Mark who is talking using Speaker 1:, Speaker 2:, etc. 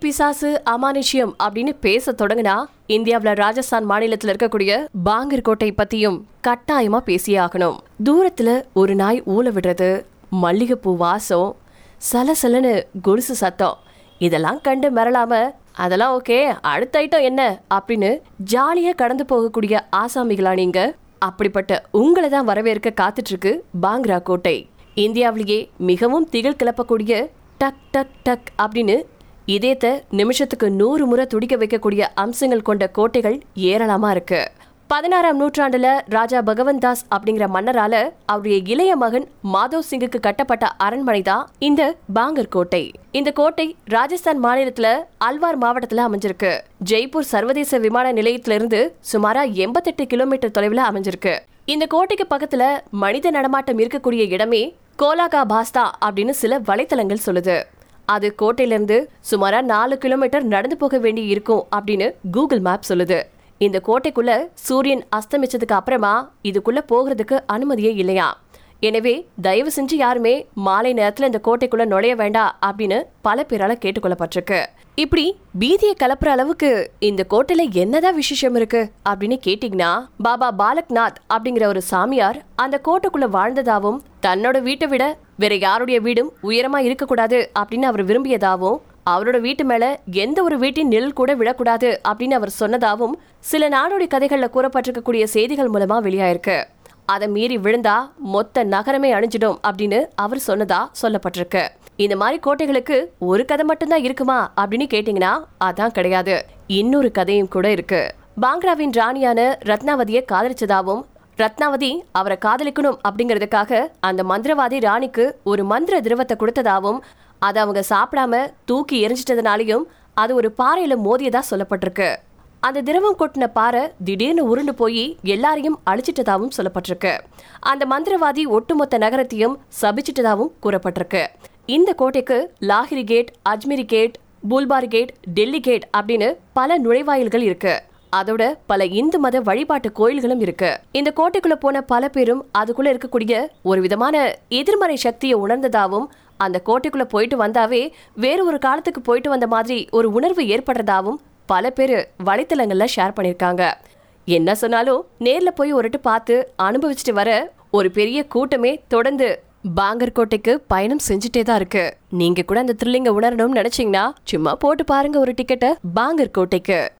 Speaker 1: பிசாசு அமானுஷ்யம் அப்படின்னு பேச தொடங்கினா இந்தியாவில் ராஜஸ்தான் மாநிலத்தில் இருக்கக்கூடிய பாங்கர் கோட்டை பத்தியும் கட்டாயமா பேசியே ஆகணும். தூரத்துல ஒரு நாய் ஊழ விடுறது மல்லிகைப்பூ வாசம் சலசலன்னு கொலுசு சத்தம் இதெல்லாம் கண்டு மிரளாம அதெல்லாம் ஓகே அடுத்த ஐட்டம் என்ன? அப்படின்னு ஜாலியா கடந்து போகக்கூடிய ஆசாமிகளா நீங்க? அப்படிப்பட்ட உங்களை தான் வரவேற்க காத்துட்டு இருக்கு பாங்க்ரா கோட்டை. இந்தியாவிலேயே மிகவும் திகழ் கிளப்பக்கூடிய டக் டக் டக் அப்படின்னு இதயத்தை நிமிஷத்துக்கு நூறு முறை துடிக்க வைக்கக்கூடிய அம்சங்கள் கொண்ட கோட்டைகள் ஏராளமா இருக்கு. பதினாறாம் நூற்றாண்டுல ராஜா பகவன் தாஸ் அப்படிங்கிற மன்னரால அவருடைய இளைய மகன் மாதவ் சிங்குக்கு கட்டப்பட்ட அரண்மனை தான் இந்த பாங்கர் கோட்டை. இந்த கோட்டை ராஜஸ்தான் மாநிலத்துல அல்வார் மாவட்டத்துல அமைஞ்சிருக்கு. ஜெய்ப்பூர் சர்வதேச விமான நிலையத்திலிருந்து சுமாரா எண்பத்தெட்டு கிலோமீட்டர் தொலைவில் அமைஞ்சிருக்கு. இந்த கோட்டைக்கு பக்கத்துல மனித நடமாட்டம் இருக்கக்கூடிய இடமே கோலாகா பாஸ்தா அப்படின்னு சில வலைத்தளங்கள் சொல்லுது. அது கோட்டையிலிருந்து சுமாரா நாலு கிலோமீட்டர் நடந்து போக வேண்டி இருக்கும் அப்படின்னு கூகுள் மேப் சொல்லுது. இந்த கோட்டைக்குள்ள சூரியன் அஸ்தமிச்சதுக்கு அப்புறமா இதுக்குள்ள போகிறதுக்கு அனுமதியே இல்லையா? எனவே தயவு செஞ்சு யாருமே மாலை நேரத்துல இந்த கோட்டைக்குள்ள நுழைய வேண்டாம் அப்படின்னு பல பேரால கேட்டுக்கொள்ளப்பட்டிருக்கு. இப்படி பீதியை கலப்புற அளவுக்கு இந்த கோட்டையில என்னதான் விசேஷம் இருக்கு அப்படின்னு கேட்டீங்கன்னா பாபா பாலக்நாத் அப்படிங்கிற ஒரு சாமியார் அந்த கோட்டைக்குள்ள வாழ்ந்ததாவும் தன்னோட வீட்டை விட வேற யாருடைய வீடும் உயரமா இருக்கக்கூடாது அப்படின்னு அவர் விரும்பியதாவும் அவரோட வீட்டு மேல எந்த ஒரு வீட்டின் நிழல் கூட விழக்கூடாது அப்படின்னு அவர் சொன்னதாகவும் சில நாடோடி கதைகள்ல கூறப்பட்டிருக்கக்கூடிய செய்திகள் மூலமா வெளியாயிருக்கு. அதை மீறி விழுந்தா மொத்த நகரமே அணிஞ்சிடும் அப்படின்னு அவர் சொன்னதா சொல்லப்பட்டிருக்கு. இந்த மாதிரி கோட்டைகளுக்கு ஒரு கதை மட்டும்தான் இருக்குமா அப்படின்னு கேட்டீங்கன்னா அதான் கிடையாது. இன்னொரு கதையும் கூட இருக்கு. பாங்க்ராவின் ராணியான ரத்னாவதியை காதலிச்சதாவும் ரத்னாவதி அவரை காதலிக்கணும் அப்படிங்கிறதுக்காக அந்த மந்திரவாதி ராணிக்கு ஒரு மந்திர திரவத்தை கொடுத்ததாவும் அதை அவங்க சாப்பிடாம தூக்கி எரிஞ்சிட்டதுனாலையும் அது ஒரு பாறையில மோதியதா சொல்லப்பட்டிருக்கு. அந்த திரவம் கொட்டின பாறை திடீர்னு உருண்டு போய் எல்லாரையும் அழிச்சிட்டதாகவும் சொல்லப்பட்டிருக்கு. அந்த மந்திரவாதி ஒட்டுமொத்த நகரத்தையும் சபிச்சிட்டதாகவும் கூறப்பட்டிருக்கு. இந்த கோட்டைக்கு லாகிரி gate Ajmeri gate Phoolbar gate Delhi gate அப்படின்னு பல நுழைவாயில்கள் இருக்கு. அதோட பல இந்து மத வழிபாட்டு கோயில்களும் இருக்கு. இந்த கோட்டைக்குள்ள போன பல பேரும் அதுக்குள்ள இருக்கக்கூடிய ஒரு விதமான எதிர்மறை சக்தியை உணர்ந்ததாவும் அந்த கோட்டைக்குள்ள போயிட்டு வந்தாவே வேற ஒரு காலத்துக்கு போயிட்டு வந்த மாதிரி ஒரு உணர்வு ஏற்படுறதாவும் பல பேர் வலைத்தளங்கள்ல ஷேர் பண்ணிருக்காங்க என்ன சொன்னாலும் நேர்ல போய் ஒருட்டு பார்த்து அனுபவிச்சுட்டு வர ஒரு பெரிய கூட்டமே தொடர்ந்து பாங்கர் கோட்டைக்கு பயணம் செஞ்சுட்டே தான் இருக்கு. நீங்க கூட அந்த த்ரில்லிங்க உணரணும்னு நினைச்சீங்கன்னா சும்மா போட்டு பாருங்க ஒரு டிக்கெட்டை பாங்கர் கோட்டைக்கு.